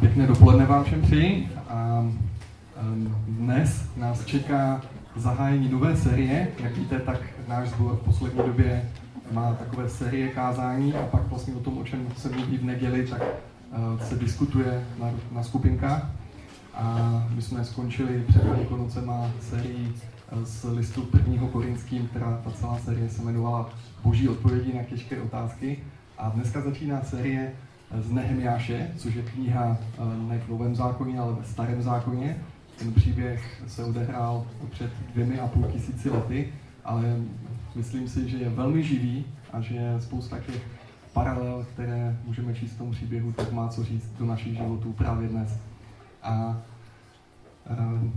Pěkné dopoledne vám všem přeji. A dnes nás čeká zahájení nové série. Jak víte, tak náš sbor v poslední době má takové série kázání a pak vlastně o tom, o čem se mluví v neděli, tak se diskutuje na, na skupinkách. A my jsme skončili před Velikonocema sérii z listu prvního korinským, která ta celá série se jmenovala Boží odpovědi na těžké otázky. A dneska začíná série z Nehemiáše, což je kniha eh, ne v Novém zákoně, ale ve Starém zákoně. Ten příběh se odehrál před dvěmi a půl tisíci lety, ale myslím si, že je velmi živý a že spousta těch paralel, které můžeme číst v tom příběhu, tak má co říct do našich životů právě dnes. A, eh,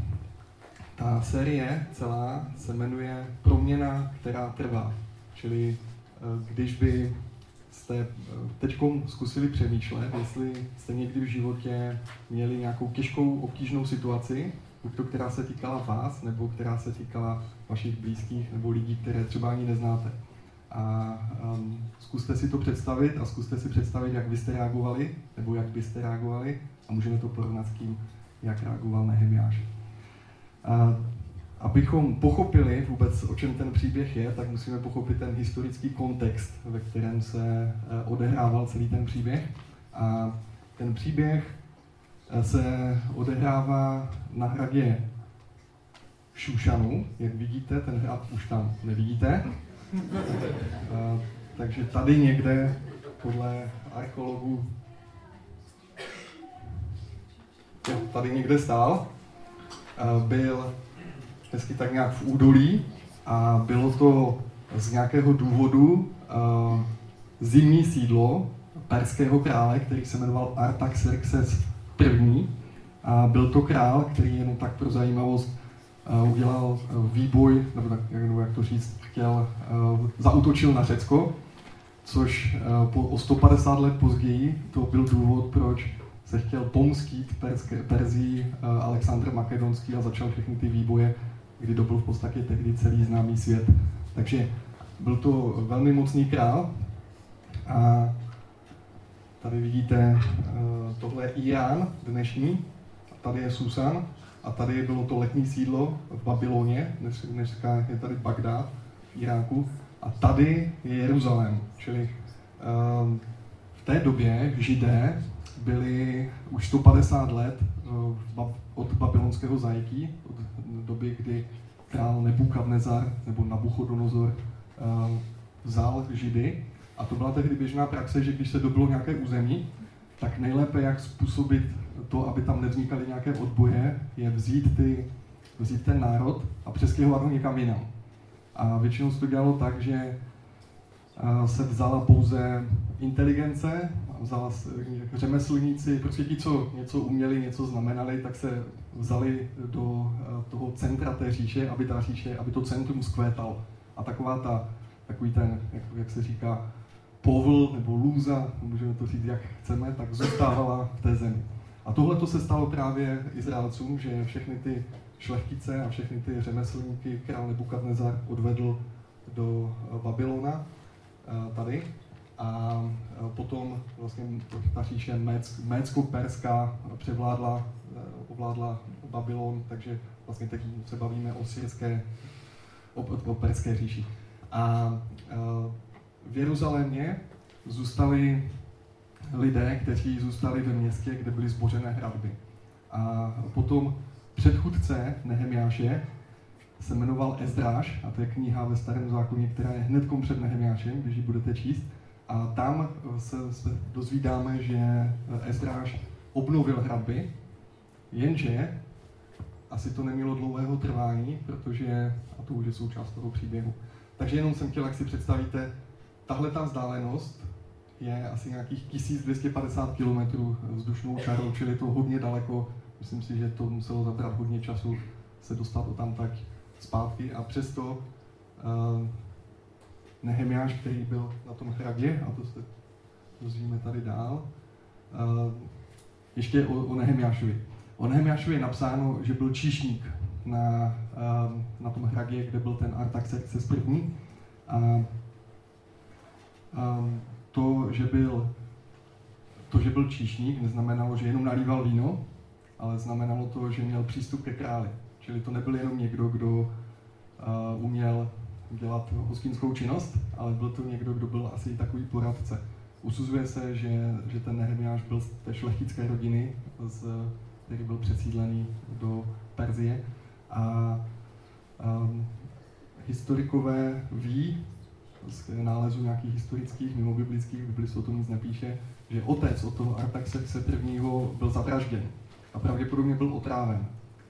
ta série celá se jmenuje Proměna, která trvá. Čili eh, když by jste eh, teď zkusili přemýšlet, jestli jste někdy v životě měli nějakou těžkou, obtížnou situaci, buď to, která se týkala vás, nebo která se týkala vašich blízkých nebo lidí, které třeba ani neznáte. A um, zkuste si to představit a zkuste si představit, jak byste reagovali, nebo jak byste reagovali a můžeme to porovnat s tím, jak reagoval Nehemiáš. A abychom pochopili vůbec, o čem ten příběh je, tak musíme pochopit ten historický kontext, ve kterém se eh, odehrával celý ten příběh. A ten příběh eh, se odehrává na hradě Šušanu, jak vidíte, ten hrad už tam nevidíte. A, takže tady někde, podle archeologů, tady někde stál, byl hezky tak nějak v údolí a bylo to z nějakého důvodu uh, zimní sídlo perského krále, který se jmenoval Artaxerxes I. A byl to král, který jenom tak pro zajímavost uh, udělal uh, výboj, nebo tak, jak, nebo jak to říct, chtěl, uh, zautočil na Řecko, což uh, po, o 150 let později to byl důvod, proč se chtěl pomstít Perzii uh, Alexandr Makedonský a začal všechny ty výboje kdy to byl v podstatě tehdy celý známý svět. Takže byl to velmi mocný král a tady vidíte, eh, tohle je Irán dnešní, tady je Susan a tady bylo to letní sídlo v Babyloně, dneska je tady Bagdád v Iráku a tady je Jeruzalém, čili eh, v té době židé byli už 150 let eh, od babylonského zajetí, od doby, kdy král Nebukadnezar nebo Nabuchodonozor uh, vzal Židy. A to byla tehdy běžná praxe, že když se dobilo nějaké území, tak nejlépe, jak způsobit to, aby tam nevznikaly nějaké odboje, je vzít, ty, vzít ten národ a přestěhovat ho někam jinam. A většinou se to dělalo tak, že se vzala pouze inteligence, vzala se řemeslníci, prostě ti, co něco uměli, něco znamenali, tak se vzali do eh, toho centra té říše, aby ta říše, aby to centrum zkvétalo. A taková ta, takový ten, jak, jak se říká, povl nebo lůza, můžeme to říct, jak chceme, tak zůstávala v té zemi. A tohle to se stalo právě Izraelcům, že všechny ty šlechtice a všechny ty řemeslníky král Nebukadnezar odvedl do Babylona eh, tady a eh, potom vlastně ta říše Mécko-Perská převládla ovládla Babylon, takže vlastně teď se bavíme o syrské, o, o perské říši. A v Jeruzalémě zůstali lidé, kteří zůstali ve městě, kde byly zbořené hradby. A potom předchůdce Nehemiáše se jmenoval Ezdráš, a to je kniha ve Starém zákoně, která je hned před Nehemiášem, když ji budete číst. A tam se, se dozvídáme, že Ezdráš obnovil hradby Jenže asi to nemělo dlouhého trvání, protože, a to už je součást toho příběhu. Takže jenom jsem chtěl, jak si představíte, tahle ta vzdálenost je asi nějakých 1250 km vzdušnou čarou, čili to hodně daleko. Myslím si, že to muselo zabrat hodně času se dostat o tam tak zpátky a přesto uh, Nehemiáš, který byl na tom hradě, a to se dozvíme tady dál, uh, ještě o, o Nehemiášovi. O Nehemiášovi je napsáno, že byl číšník na, ehm, na tom hradě, kde byl ten Artaxerxes první. A um, to, že byl to, že byl číšník, neznamenalo, že jenom nalíval víno, ale znamenalo to, že měl přístup ke králi. Čili to nebyl jenom někdo, kdo uh, uměl dělat hostinskou činnost, ale byl to někdo, kdo byl asi takový poradce. Usuzuje se, že, že ten Nehemiáš byl z té šlechtické rodiny, z, který byl přesídlený do Perzie. A um, historikové ví, z nálezů nějakých historických, mimo biblických, v Bibli se o tom nic nepíše, že otec od toho Artaxerxe prvního byl zavražděn a pravděpodobně byl otráven.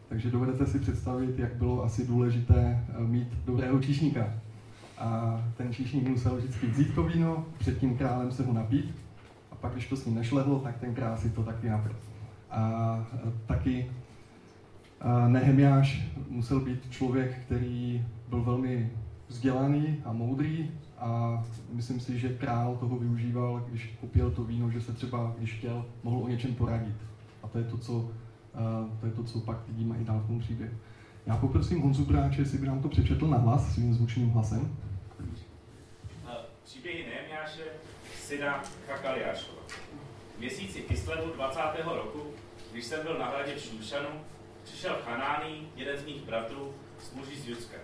Takže dovedete si představit, jak bylo asi důležité eh, mít dobrého číšníka. A ten číšník musel vždycky vzít to víno, před tím králem se ho napít, a pak, když to s ním nešlehlo, tak ten král si to taky napil. A eh, taky eh, Nehemiáš musel být člověk, který byl velmi vzdělaný a moudrý a myslím si, že král toho využíval, když popil to víno, že se třeba, když chtěl, mohl o něčem poradit. A to je to, co to je to, co pak vidíme i dál v tom příběhu. Já poprosím Honzu Bráče, jestli by nám to přečetl na hlas svým zvučným hlasem. Příběhy Nehemiáše, syna Chakaliášova. V měsíci Kislevu 20. roku, když jsem byl na hradě v přišel Chanáný, jeden z mých bratrů, s muži z Judska.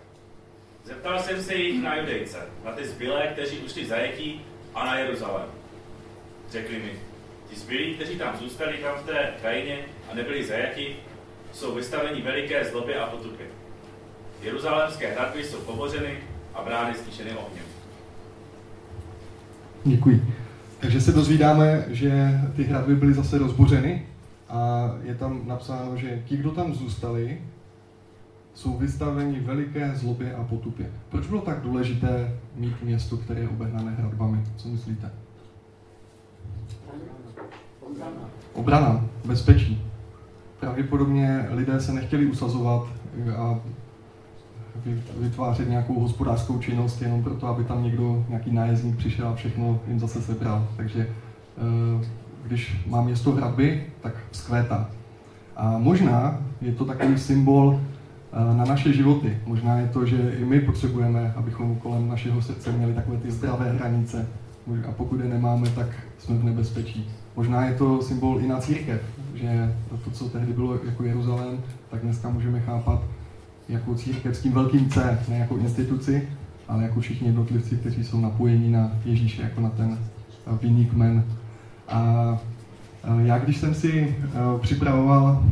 Zeptal jsem se jich na Judejce, na ty zbylé, kteří ušli zajetí a na Jeruzalém. Řekli mi, ti zbylí, kteří tam zůstali tam v té krajině, a nebyli zajati, jsou vystaveni veliké zlobě a potupě. Jeruzalémské hradby jsou pobořeny a brány stíšeny ohněm. Děkuji. Takže se dozvídáme, že ty hradby byly zase rozbořeny a je tam napsáno, že ti, kdo tam zůstali, jsou vystaveni veliké zlobě a potupě. Proč bylo tak důležité mít město, které je obehnané hradbami? Co myslíte? Obrana. Obrana, bezpečí pravděpodobně lidé se nechtěli usazovat a vytvářet nějakou hospodářskou činnost jenom proto, aby tam někdo, nějaký nájezdník přišel a všechno jim zase sebral. Takže eh, když má město hradby, tak vzkvétá. A možná je to takový symbol eh, na naše životy. Možná je to, že i my potřebujeme, abychom kolem našeho srdce měli takové ty zdravé hranice. A pokud je nemáme, tak jsme v nebezpečí. Možná je to symbol i na církev, že to, co tehdy bylo jako Jeruzalém, tak dneska můžeme chápat jako církev s tím velkým C, ne jako instituci, ale jako všichni jednotlivci, kteří jsou napojeni na Ježíše, jako na ten vinný kmen. A já, když jsem si připravoval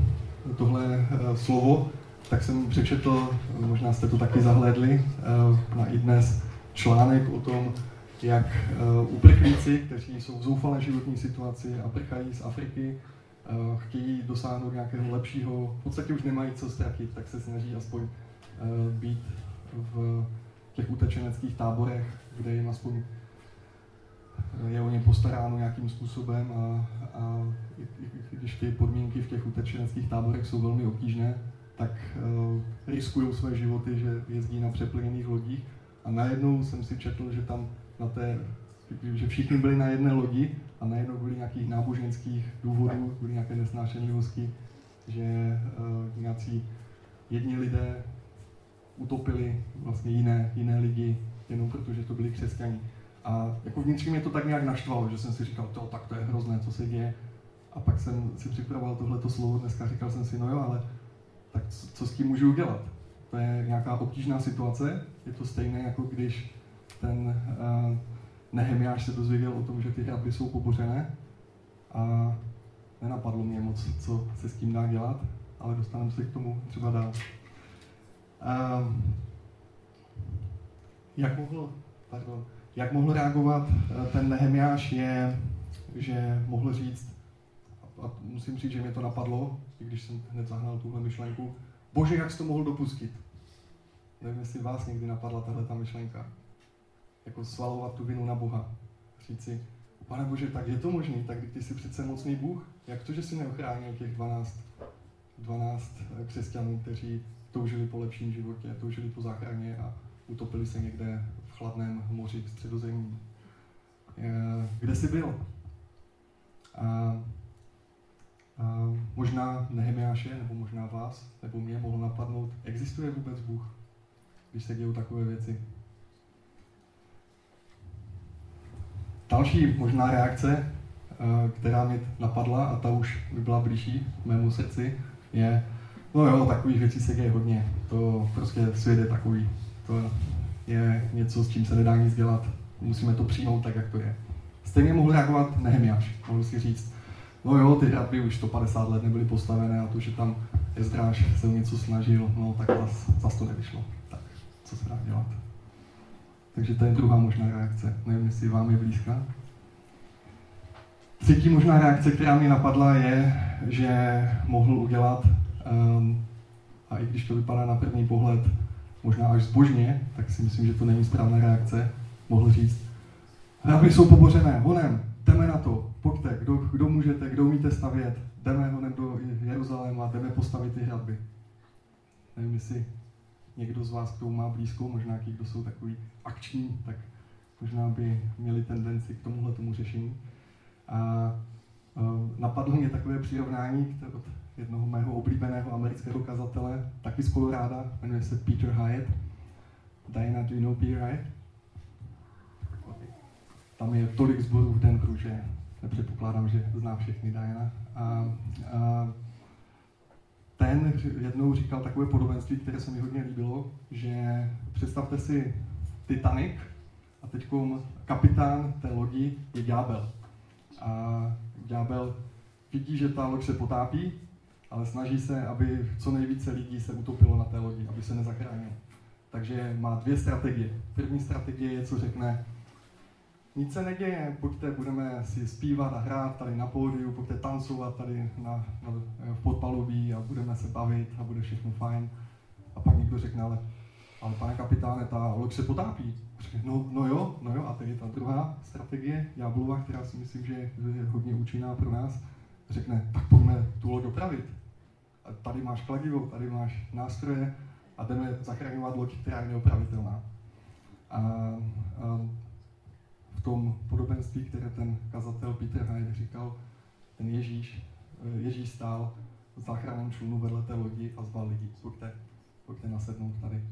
tohle slovo, tak jsem přečetl, možná jste to taky zahlédli, na i dnes článek o tom, jak uprchlíci, kteří jsou v zoufalé životní situaci a prchají z Afriky, Eh, chtějí dosáhnout nějakého lepšího, v podstatě už nemají co ztratit, tak se snaží aspoň eh, být v těch utečeneckých táborech, kde jim aspoň eh, je o ně postaráno nějakým způsobem a, a i, i, když ty podmínky v těch utečeneckých táborech jsou velmi obtížné, tak uh, riskují své životy, že jezdí na přeplněných lodích. A najednou jsem si četl, že tam na té, že všichni byli na jedné lodi a najednou kvůli nějakých náboženských důvodů, kvůli nějaké nesnášenlivosti, že uh, nějací jedni lidé utopili vlastně jiné, jiné lidi, jenom protože to byli křesťani. A jako vnitřně mě to tak nějak naštvalo, že jsem si říkal, to, tak to je hrozné, co se děje. A pak jsem si připravoval tohleto slovo dneska, říkal jsem si, no jo, ale tak co, co s tím můžu udělat? To je nějaká obtížná situace, je to stejné, jako když ten uh, Nehemiáš se dozvěděl o tom, že ty hradby jsou pobořené a nenapadlo mě moc, co se s tím dá dělat, ale dostaneme se k tomu třeba dál. Um, jak mohl, pardon, jak mohl reagovat eh, ten Nehemiáš je, že mohl říct, a musím říct, že mě to napadlo, i když jsem hned zahnal tuhle myšlenku, bože, jak jsi to mohl dopustit? Nevím, jestli vás někdy napadla tahle ta myšlenka jako svalovat tu vinu na Boha. Říct si, pane Bože, tak je to možné, tak ty jsi přece mocný Bůh, jak to, že jsi neochránil těch 12, 12 eh, křesťanů, kteří toužili po lepším životě, toužili po záchraně a utopili se někde v chladném moři středozemí. Eh, kde jsi byl? A, a možná Nehemiáše, nebo možná vás, nebo mě mohl napadnout, existuje vůbec Bůh, když se dějou takové věci. Další možná reakce která mi napadla a ta už by byla blížší mému srdci, je, no jo, takových věcí se děje hodně. To prostě svět je takový. To je něco, s čím se nedá nic dělat. Musíme to přijmout tak, jak to je. Stejně mohl reagovat Nehemiáš. Mohl si říct, no jo, ty hradby už 150 let nebyly postavené a to, že tam Ezdráž se o něco snažil, no tak zas, zas to nevyšlo. Tak, co se dá dělat? Takže to je druhá možná reakce. Nevím, jestli vám je blízká. Třetí možná reakce, která mi napadla, je, že mohl udělat, um, a i když to vypadá na první pohled možná až zbožně, tak si myslím, že to není správná reakce, mohl říct, hradby jsou pobořené, honem, jdeme na to, pojďte, kdo, kdo můžete, kdo umíte stavět, jdeme honem do Jeruzaléma, jdeme postavit ty hradby. Nevím, jestli někdo z vás k tomu má blízko, možná nějaký, kdo jsou takový akční, tak možná by měli tendenci k tomuhle tomu řešení. A uh, napadlo mě takové přirovnání od jednoho mého oblíbeného amerického kazatele, taky z Koloráda, jmenuje se Peter Hyatt. Diana, do you know Peter Hyatt? Tam je tolik zborů v Denveru, že nepředpokládám, že zná všechny Diana. A, a ten jednou říkal takové podobenství, které se mi hodně líbilo, že představte si Titanic a teď kapitán té lodi je ďábel. A ďábel vidí, že ta loď se potápí, ale snaží se, aby co nejvíce lidí se utopilo na té lodi, aby se nezachránil. Takže má dvě strategie. První strategie je, co řekne, nic se neděje, pojďte, budeme si zpívat a hrát tady na pódiu, pojďte tancovat tady na, na, v podpalubí a budeme se bavit a bude všechno fajn. A pak někdo řekne, ale, ale pane kapitáne, ta loď se potápí. No, no jo, no jo, a tady ta druhá strategie, Jáblova, která si myslím, že je hodně účinná pro nás, řekne, tak pojďme tu loď opravit. A tady máš kladivo, tady máš nástroje a jdeme zachraňovat loď, která je neopravitelná. A, a tom podobenství, které ten kazatel Peter Hyde říkal, ten Ježíš, eh, Ježíš stál v záchranném člunu vedle té lodi a zval lidi, pojďte, pojďte nasednout tady.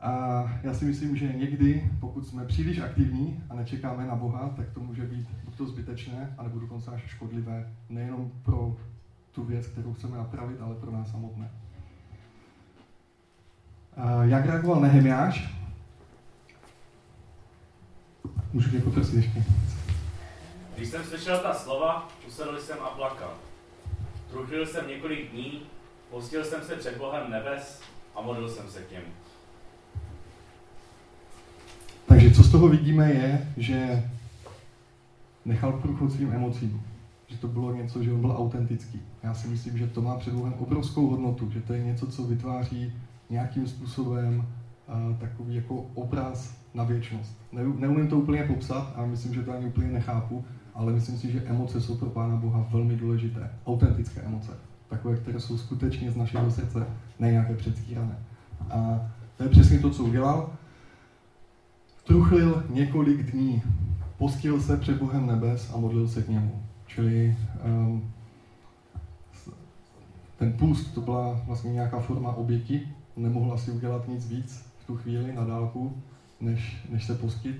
A já si myslím, že někdy, pokud jsme příliš aktivní a nečekáme na Boha, tak to může být buď to zbytečné, anebo dokonce až škodlivé, nejenom pro tu věc, kterou chceme napravit, ale pro nás samotné. Jak reagoval Nehemiáš? Můžu tě poprosit ještě? Když jsem slyšel ta slova, usedl jsem a plakal. Truchlil jsem několik dní, postil jsem se před Bohem nebes a modlil jsem se k němu. Takže co z toho vidíme je, že nechal průchod svým emocím. Že to bylo něco, že on byl autentický. Já si myslím, že to má před Bohem obrovskou hodnotu, že to je něco, co vytváří nějakým způsobem uh, takový jako obraz na věčnost. Ne, neumím to úplně popsat a myslím, že to ani úplně nechápu, ale myslím si, že emoce jsou pro Pána Boha velmi důležité. Autentické emoce. Takové, které jsou skutečně z našeho srdce, ne nějaké předstírané. A to je přesně to, co udělal. Truchlil několik dní, postil se před Bohem nebes a modlil se k němu. Čili um, ten půst, to byla vlastně nějaká forma oběti, nemohl asi udělat nic víc v tu chvíli na dálku, než, než se postit.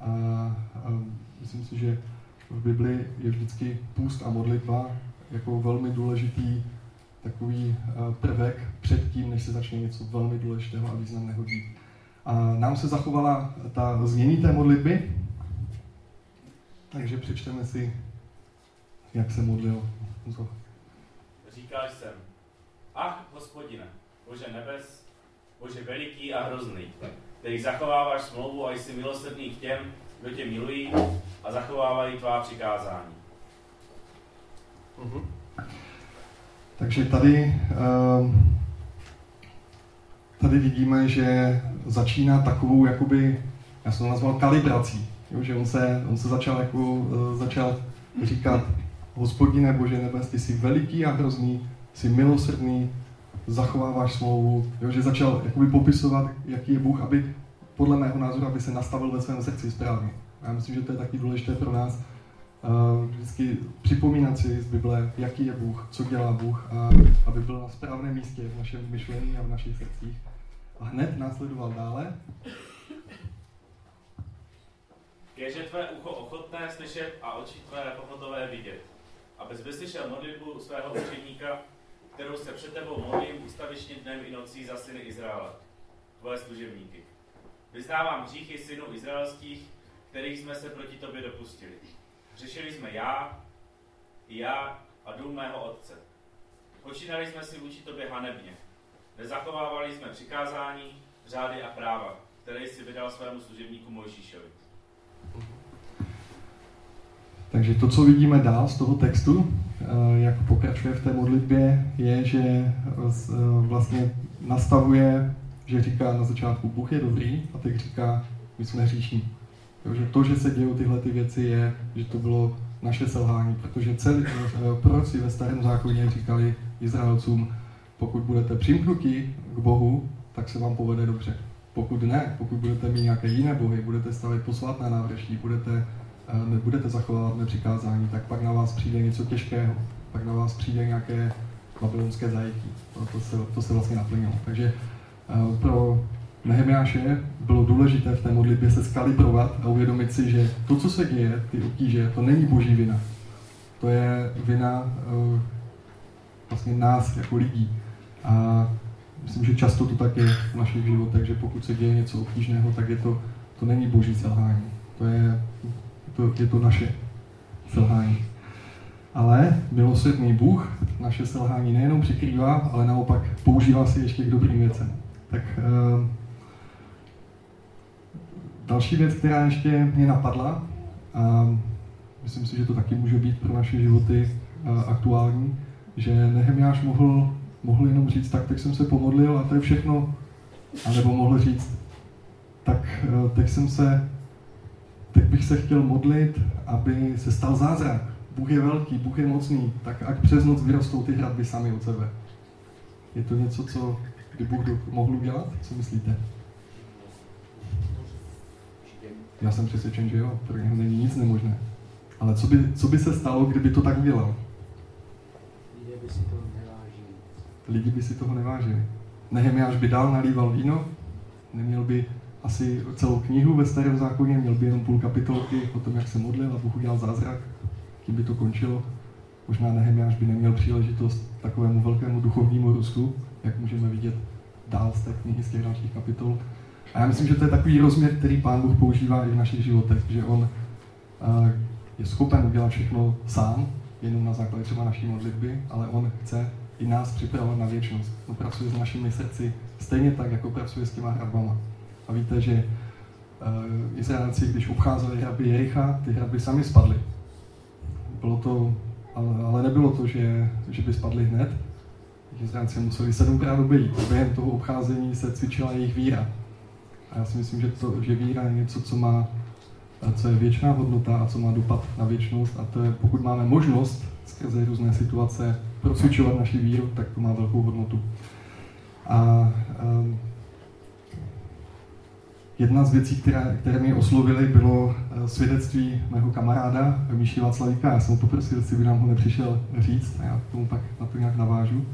A, a myslím si, že v Bibli je vždycky půst a modlitba jako velmi důležitý takový prvek před tím, než se začne něco velmi důležitého a významného dít. A nám se zachovala ta změní té modlitby, takže přečteme si, jak se modlil. Říkal jsem, ach, hospodine, Bože nebes, Bože veliký a hrozný, který zachováváš smlouvu a jsi milosrdný k těm, kdo tě milují a zachovávají tvá přikázání. Uh-huh. Takže tady, uh, tady vidíme, že začíná takovou, jakoby, já jsem to nazval kalibrací, jo, že on se, on se začal, jako, uh, začal říkat, hospodine Bože nebes, ty jsi veliký a hrozný, jsi milosrdný, zachováváš smlouvu, jo, že začal jakoby popisovat, jaký je Bůh, aby podle mého názoru, aby se nastavil ve svém srdci správně. Já myslím, že to je taky důležité pro nás, uh, vždycky připomínat si z Bible, jaký je Bůh, co dělá Bůh, a aby byl na správném místě v našem myšlení a v našich srdcích. A hned následoval dále. Kéže tvé ucho ochotné slyšet a oči tvé pohodové vidět. Abys vyslyšel modlitbu svého učedníka, kterou se před tebou modlím ustavičně dnem i nocí za syny Izraela, tvoje služebníky. Vyznávám hříchy synů izraelských, kterých jsme se proti tobě dopustili. Řešili jsme já, i já a dům mého otce. Počínali jsme si vůči tobě hanebně. Nezachovávali jsme přikázání, řády a práva, které jsi vydal svému služebníku Mojžíšovi. Takže to, co vidíme dál z toho textu, jak pokračuje v té modlitbě, je, že eh, vlastně nastavuje, že říká na začátku Bůh je dobrý a teď říká, my jsme hříšní. Takže to, že se dějí tyhle ty věci, je, že to bylo naše selhání, protože celý eh, proroci ve starém zákoně říkali Izraelcům, pokud budete přimknutí k Bohu, tak se vám povede dobře. Pokud ne, pokud budete mít nějaké jiné bohy, budete stavit posvátné návrší, budete, eh, nebudete zachovávat nepřikázání, tak pak na vás přijde něco těžkého, pak na vás přijde nějaké babylonské zajetí. To, to, se, to se vlastně naplnilo. Takže eh, pro Nehemiáše bylo důležité v té modlitbě se skalibrovat a uvědomit si, že to, co se děje, ty obtíže, to není boží vina. To je vina uh, vlastně nás jako lidí. A myslím, že často to tak je v našich životech, že pokud se děje něco obtížného, tak je to, to není boží selhání. To je to, je to naše selhání. Ale milosrdný Bůh naše selhání nejenom přikrývá, ale naopak používá si ještě k dobrým věcem. Tak uh, Další věc, která ještě mě napadla, a myslím si, že to taky může být pro naše životy aktuální, že Nehemiáš mohl, mohl jenom říct, tak teď jsem se pomodlil a to je všechno. A nebo mohl říct, tak teď jsem se, teď bych se chtěl modlit, aby se stal zázrak. Bůh je velký, Bůh je mocný, tak ať přes noc vyrostou ty hradby sami od sebe. Je to něco, co by Bůh mohl udělat? Co myslíte? Já jsem přesvědčen, že jo, pro něho není nic nemožné. Ale co by, co by se stalo, kdyby to tak udělal? Lidé by si toho nevážili. Lidi by si toho nevážili. Nehemiáš by dál nalíval víno, neměl by asi celou knihu ve starém zákoně, měl by jenom půl kapitolky o tom, jak se modlil a Bůh udělal zázrak, tím by to končilo. Možná Nehemiáš by neměl příležitost takovému velkému duchovnímu růstu, jak můžeme vidět dál z té knihy, z těch dalších kapitol. A já myslím, že to je takový rozměr, který Pán Bůh používá i v našich životech, že On uh, je schopen udělat všechno sám, jenom na základě třeba naší modlitby, ale On chce i nás připravovat na věčnost. On pracuje s našimi srdci stejně tak, jako pracuje s těma hradbama. A víte, že uh, Izraelci, když obcházeli hradby Jericha, ty hradby sami spadly. Bylo to, ale, ale nebylo to, že, že by spadly hned. Izraelci museli sedmkrát obejít. Během toho obcházení se cvičila jejich víra. A já si myslím, že, to, že víra je něco, co má co je věčná hodnota a co má dopad na věčnost. A to je, pokud máme možnost skrze různé situace procvičovat naši víru, tak to má velkou hodnotu. A um, jedna z věcí, které, které mě oslovily, bylo eh, svědectví mého kamaráda Míši Václavíka. Já jsem ho poprosil, jestli by nám ho nepřišel říct a já tomu pak na to nějak navážu.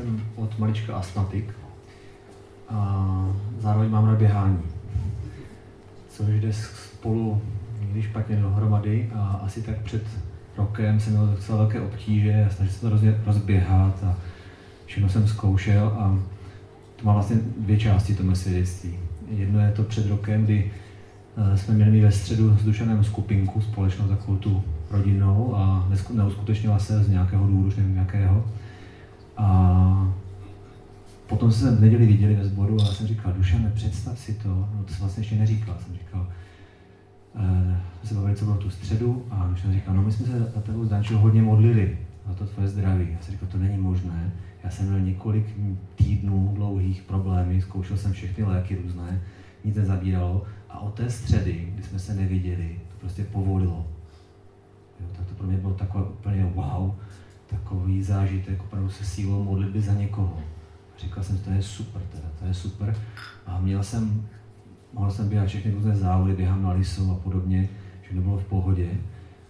jsem od malička astmatik a zároveň mám rád běhání, což jde spolu někdy špatně dohromady a asi tak před rokem jsem měl docela velké obtíže a snažil se to rozběhat a všechno jsem zkoušel a to má vlastně dvě části to svědectví. Jedno je to před rokem, kdy eh, jsme měli ve středu s Dušanem skupinku společnou takovou tu rodinnou a neuskutečnila se z nějakého důvodu, nevím jakého. A potom jsme se v neděli viděli ve sboru a já jsem říkal, Dušane, představ si to, no to jsem vlastně ještě neříkal, jsem říkal, uh, se bavili, co bylo tu středu a Dušan říkal, no my jsme se za tebou s hodně modlili za to tvoje zdraví. Já jsem říkal, to není možné. Já jsem měl několik týdnů dlouhých problémů, zkoušel jsem všechny léky různé, nic nezabíralo a od té středy, kdy jsme se neviděli, to prostě povolilo. Jo, tak to pro mě bylo takové úplně wow takový zážitek opravdu se sílou modlitby za někoho. Říkal jsem, to je super, teda, to je super. A měl jsem, mohl jsem běhat všechny různé závody, běhám na lisu a podobně, všechno bylo v pohodě.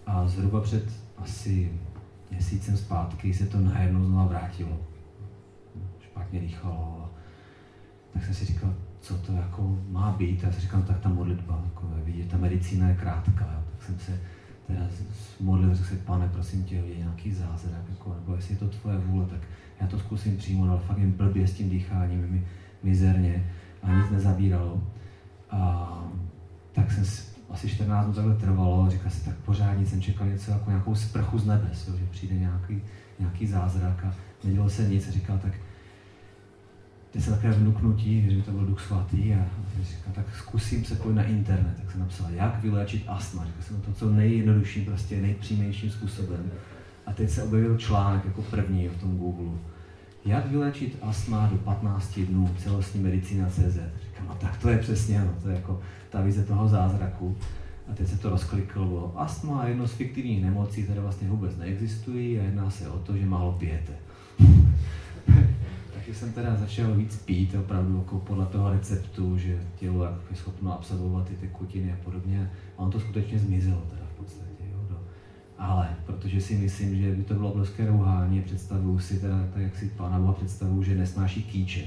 A zhruba před asi měsícem zpátky se to najednou znovu vrátilo. Špatně dýchalo. Tak jsem si říkal, co to jako má být. A já si říkám, tak ta modlitba, jako vidět, ta medicína je krátká. Tak jsem se teda modlil, řekl si, pane, prosím tě, je nějaký zázrak, jako, nebo jestli je to tvoje vůle, tak já to zkusím přijmout, ale fakt jen blbě s tím dýcháním, mi mizerně a nic nezabíralo. A tak jsem si, asi 14 dnů takhle trvalo a říkal si, tak pořádně jsem čekal něco jako nějakou sprchu z nebes, jo, že přijde nějaký, nějaký zázrak a nedělo se nic a říkal, tak teď se takové vnuknutí, že by to byl duch svatý a říkal, tak zkusím se pojít na internet. Tak jsem napsal, jak vyléčit astma. Říkal jsem to co nejjednodušší, prostě nejpřímějším způsobem. A teď se objevil článek jako první v tom Google. Jak vyléčit astma do 15 dnů, celostní medicína CZ. No tak to je přesně, no, to je jako ta vize toho zázraku. A teď se to rozkliklo, astma je jedno z fiktivních nemocí, které vlastně vůbec neexistují a jedná se o to, že málo pijete. Takže jsem teda začal víc pít, opravdu jako podle toho receptu, že tělo je schopno absorbovat ty tekutiny a podobně. A on to skutečně zmizelo teda v podstatě. Jo, do. Ale protože si myslím, že by to bylo obrovské rouhání, představuju si teda, tak jak si Pána Boha představuju, že nesnáší kýče.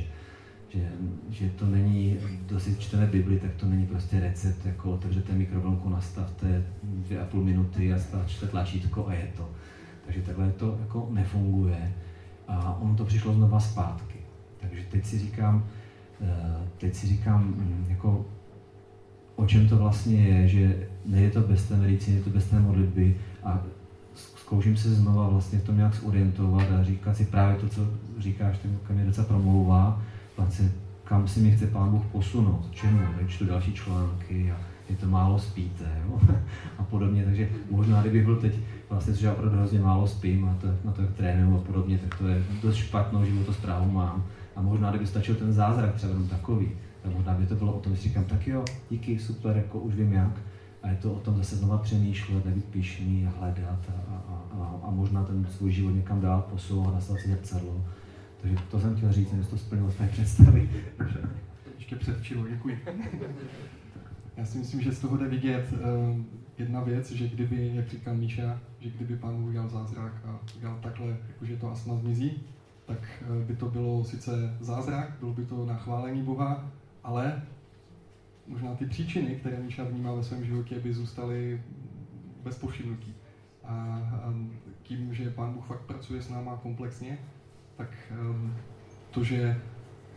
Že, že to není, kdo si čteme Bibli, tak to není prostě recept, jako otevřete mikrovlnku, nastavte dvě a půl minuty a stlačte tlačítko a je to. Takže takhle to jako nefunguje a on to přišlo znova zpátky. Takže teď si říkám, eh, teď si říkám, hm, jako, o čem to vlastně je, že nejde to bez té medicíny, je to bez té modlitby a zkouším se znova vlastně v tom nějak zorientovat a říkat si právě to, co říkáš, ten mě docela promlouvá, vlastně kam si mi chce Pán Bůh posunout, čemu, čtu další články a je to málo spíte jo? a podobně, takže možná kdybych byl teď vlastně, že opravdu hrozně málo spím a to, na to, jak trénuju a podobně, tak to je dost špatnou životosprávu mám. A možná, kdyby stačil ten zázrak třeba jenom takový, tak možná by to bylo o tom, že říkám, tak jo, díky, super, jako už vím jak. A je to o tom zase znova přemýšlet, nebýt pišný a hledat a, a, a, a možná ten svůj život někam dál posouvat, nastavit si zrcadlo. Takže to jsem chtěl říct, že to splnilo své představy. Ještě předčilo, děkuji. Já si myslím, že z toho jde vidět uh, jedna věc, že kdyby, jak říkal Míša, že kdyby pán Bůh udělal zázrak a udělal takhle, jakože to astma zmizí, tak uh, by to bylo sice zázrak, bylo by to nachválení Boha, ale možná ty příčiny, které Míša vnímá ve svém životě, by zůstaly bez povšimnutí. A, a tím, že pán Bůh fakt pracuje s náma komplexně, tak um, to, že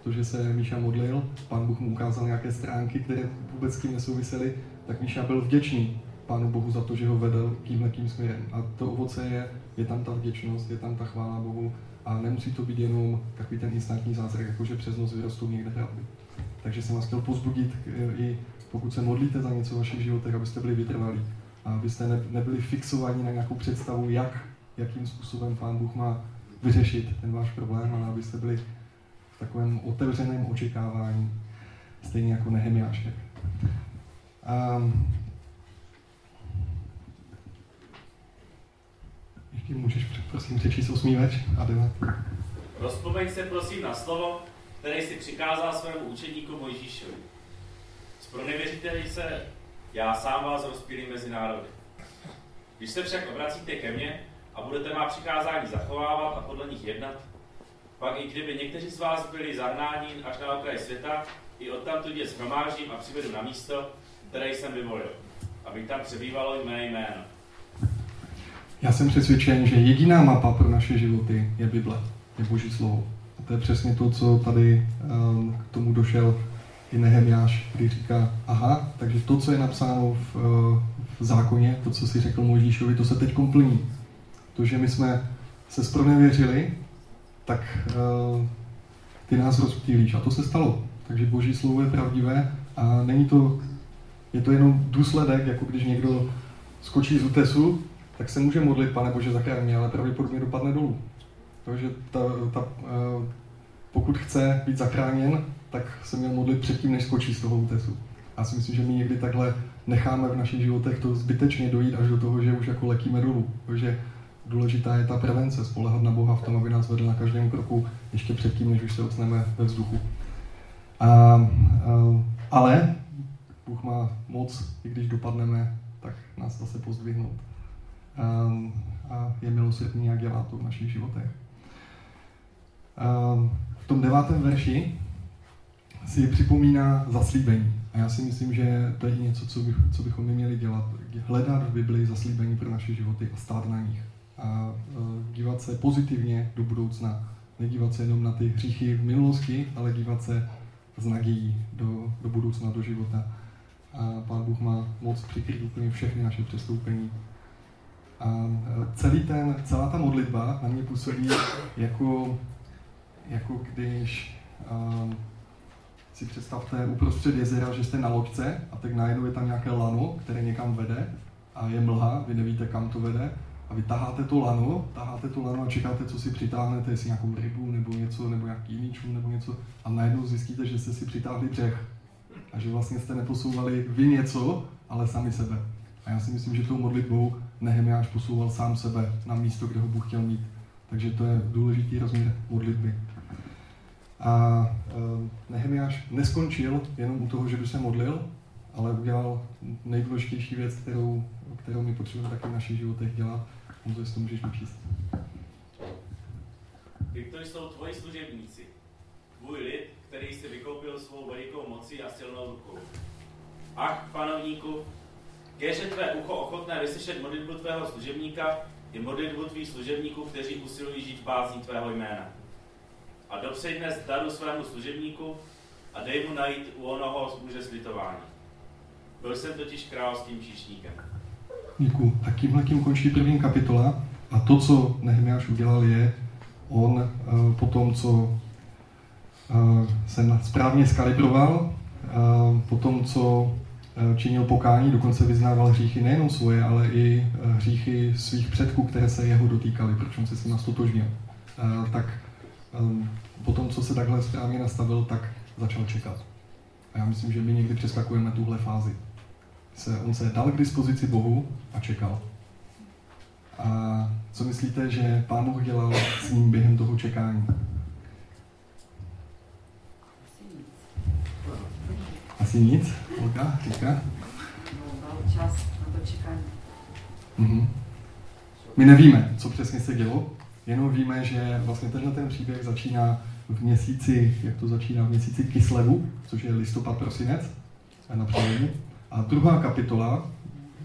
to, že se Míša modlil, pán Bůh mu ukázal nějaké stránky, které vůbec s tím nesouvisely, tak Míša byl vděčný Pánu Bohu za to, že ho vedl tímhle tím směrem. A to ovoce je, je tam ta vděčnost, je tam ta chvála Bohu a nemusí to být jenom takový ten instantní zázrak, jakože přes noc vyrostou někde pravdy. Takže jsem vás chtěl pozbudit, i pokud se modlíte za něco v vašich životech, abyste byli vytrvalí a abyste ne, nebyli fixovaní na nějakou představu, jak, jakým způsobem Pán Bůh má vyřešit ten váš problém, ale abyste byli v takovém otevřeném očekávání, stejně jako Nehemiášek. Um, ještě můžeš prosím přečíst osmý več a devět. Rozpomeň se prosím na slovo, které jsi přikázal svému učeníku Mojžíšovi. Spronevěříte se, já sám vás rozpílím mezi národy. Když se však obracíte ke mně a budete má přikázání zachovávat a podle nich jednat, pak i kdyby někteří z vás byli zahnáni až na okraj světa, i odtamtud je zhromáždím a přivedu na místo, které jsem vyvolil, aby tam přebývalo mé jméno. Já jsem přesvědčen, že jediná mapa pro naše životy je Bible, je Boží slovo. A to je přesně to, co tady um, k tomu došel i Nehemiáš, kdy říká, aha, takže to, co je napsáno v, uh, v zákoně, to, co si řekl Možíšovi, to se teď plní. To, že my jsme se spronevěřili, tak uh, ty nás rozptýlíš. A to se stalo. Takže Boží slovo je pravdivé a není to, je to jenom důsledek, jako když někdo skočí z útesu, tak se může modlit, pane Bože, zachraň ale pravděpodobně dopadne dolů. Takže ta, ta, uh, pokud chce být zachráněn, tak se měl modlit předtím, než skočí z toho útesu. Já si myslím, že my někdy takhle necháme v našich životech to zbytečně dojít až do toho, že už jako letíme dolů. Takže důležitá je ta prevence, spolehat na Boha v tom, aby nás vedl na každém kroku ještě předtím, než už se ocneme ve vzduchu. A, a, ale Bůh má moc, i když dopadneme, tak nás zase pozdvihnout. um, a je milosrdný a dělá to v našich životech. Um, v tom devátém verši si připomíná zaslíbení. A já si myslím, že to je něco, co, bych, co bychom měli dělat. Hledat v Biblii zaslíbení pro naše životy a stát na nich. A dívat se pozitivně do budoucna. Nedívat se jenom na ty hříchy v minulosti, ale dívat se s nadějí do, do budoucna, do života. A Pán Bůh má moc přikryt úplně všechny naše přestoupení. A celý ten, celá ta modlitba na mě působí jako, jako když um, si představte uprostřed jezera, že jste na loďce a teď najednou je tam nějaké lano, které někam vede a je mlha, vy nevíte, kam to vede a vy taháte to lano, taháte to lano a čekáte, co si přitáhnete, jestli nějakou rybu nebo něco, nebo nějaký jiný čum nebo něco a najednou zjistíte, že jste si přitáhli břeh a že vlastně jste neposouvali vy něco, ale sami sebe. A já si myslím, že tou modlitbou Nehemiáš posouval sám sebe na místo, kde ho Bůh chtěl mít. Takže to je důležitý rozměr modlitby. A uh, Nehemiáš neskončil jenom u toho, že by se modlil, ale udělal nejdůležitější věc, kterou, kterou my potřebujeme taky v našich životech dělat. To jestli to můžeš. Tyto jsou tvoji služebníci, tvůj lid, který si vykoupil svou velikou mocí a silnou rukou. Ach, panovníku, keže tvé ucho ochotné vyslyšet modlitbu tvého služebníka i modlitbu tvých služebníků, kteří usilují žít v bázní tvého jména. A dopřej dnes daru svému služebníku a dej mu najít u onoho muže slitování. Byl jsem totiž královským číšníkem. Děkuji. A tímhle tím končí první kapitola. A to, co Nehemiáš udělal, je, on uh, po tom, co uh, se správně skalibroval, uh, po tom, co činil pokání, dokonce vyznával hříchy nejenom svoje, ale i hříchy svých předků, které se jeho dotýkaly, proč on se s nimi. Tak po tom, co se takhle správně nastavil, tak začal čekat. A já myslím, že my někdy přeskakujeme tuhle fázi se, on se dal k dispozici Bohu a čekal. A co myslíte, že Pán Bůh dělal s ním během toho čekání? Asi nic. Olga, říká? No, čas na to čekání. Mhm. My nevíme, co přesně se dělo, jenom víme, že vlastně tenhle ten příběh začíná v měsíci, jak to začíná, v měsíci Kislevu, což je listopad, prosinec, na přelomu. A druhá kapitola,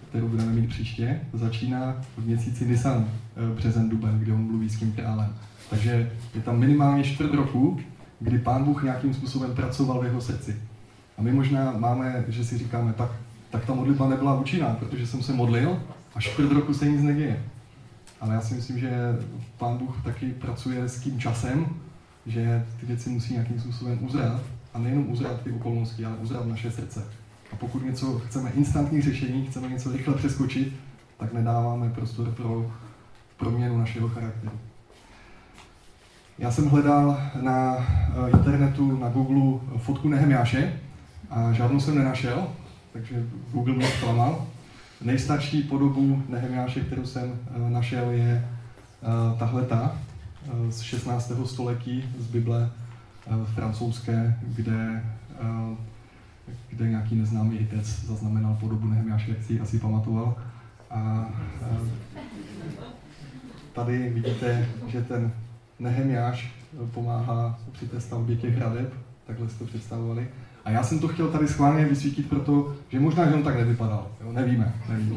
kterou budeme mít příště, začíná v měsíci Nisan, eh, březen, duben, kde on mluví s tím králem. Takže je tam minimálně čtvrt roku, kdy pán Bůh nějakým způsobem pracoval v jeho srdci. A my možná máme, že si říkáme, tak, tak ta modlitba nebyla účinná, protože jsem se modlil a čtvrt roku se nic neděje. Ale já si myslím, že pán Bůh taky pracuje s tím časem, že ty věci musí nějakým způsobem uzrát. A nejenom uzrát ty okolnosti, ale uzrát naše srdce. A pokud něco chceme instantní řešení, chceme něco rychle přeskočit, tak nedáváme prostor pro proměnu našeho charakteru. Já jsem hledal na eh, internetu, na Google fotku Nehemiáše a žádnou jsem nenašel, takže Google mě zklamal. Nejstarší podobu Nehemiáše, kterou jsem eh, našel, je eh, tahle ta z 16. století z Bible francouzské, kde kde nějaký neznámý hitec zaznamenal podobu Nehemiáš, jak si asi pamatoval. A, tady vidíte, že ten Nehemiáš pomáhá při té stavbě těch hradeb, takhle si to představovali. A já jsem to chtěl tady schválně vysvítit, protože možná, že on tak nevypadal. Jo? Nevíme, nevíme.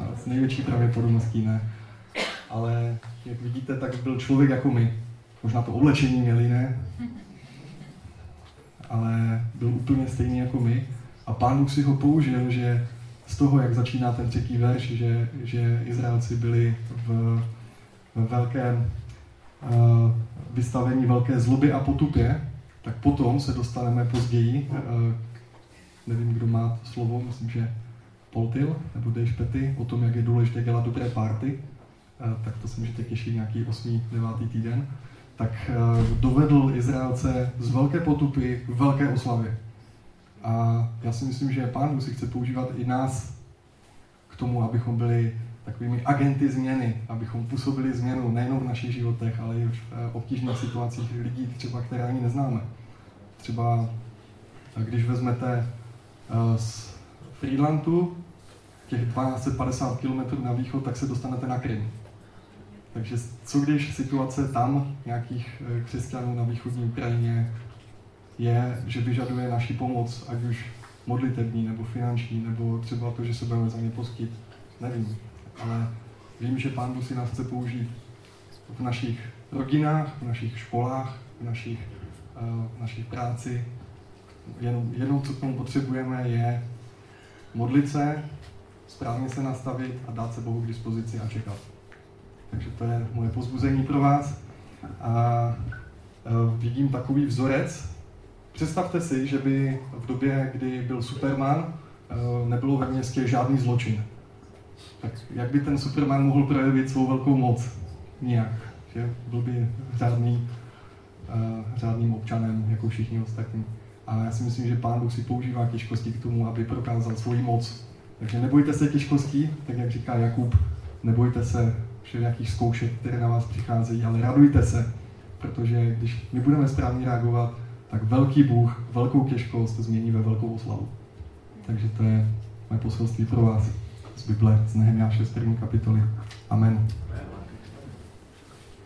Ale s největší pravděpodobností ne. Ale jak vidíte, tak byl člověk jako my. Možná to oblečení měli jiné, ale byl úplně stejný jako my. A pán Bůh si ho použil, že z toho, jak začíná ten třetí verš, že, že Izraelci byli v, v velkém uh, vystavení velké zloby a potupě, tak potom se dostaneme později, uh, nevím, kdo má slovo, myslím, že Poltil nebo Dej Špety, o tom, jak je důležité dělat dobré party, uh, tak to se můžete těšit nějaký 8. 9. týden tak eh, dovedl Izraelce z velké potupy k velké oslavě. A já si myslím, že Pán si chce používat i nás k tomu, abychom byli takovými agenty změny, abychom působili změnu nejen v našich životech, ale i v eh, obtížných situacích lidí, třeba které ani neznáme. Třeba eh, když vezmete z Friedlandu, těch 1250 km na východ, tak se dostanete na Krym. Takže co když situace tam, nějakých eh, křesťanů na východní Ukrajině, je, že vyžaduje naši pomoc, ať už modlitební, nebo finanční, nebo třeba to, že se budeme za ně postit. Nevím, ale vím, že Pán Bůh si nás chce použít v našich rodinách, v našich školách, v našich, uh, v našich práci. Jenom, jenom, co k tomu potřebujeme, je modlit se, správně se nastavit a dát se Bohu k dispozici a čekat. Takže to je moje pozbuzení pro vás. A uh, vidím takový vzorec. Představte si, že by v době, kdy byl Superman, uh, nebylo ve městě žádný zločin. Tak jak by ten Superman mohl projevit svou velkou moc? Nijak. Že? Byl by řádný, uh, řádným občanem, jako všichni ostatní. A já si myslím, že Pán Bůh si používá těžkosti k tomu, aby prokázal svoji moc. Takže nebojte se těžkostí, tak jak říká Jakub, nebojte se všelijakých zkoušek, které na vás přicházejí, ale radujte se, protože když my budeme správně reagovat, tak velký Bůh velkou těžkost změní ve velkou oslavu. Takže to je moje poselství pro vás z Bible, z Nehemia 6. kapitoly. Amen. Amen.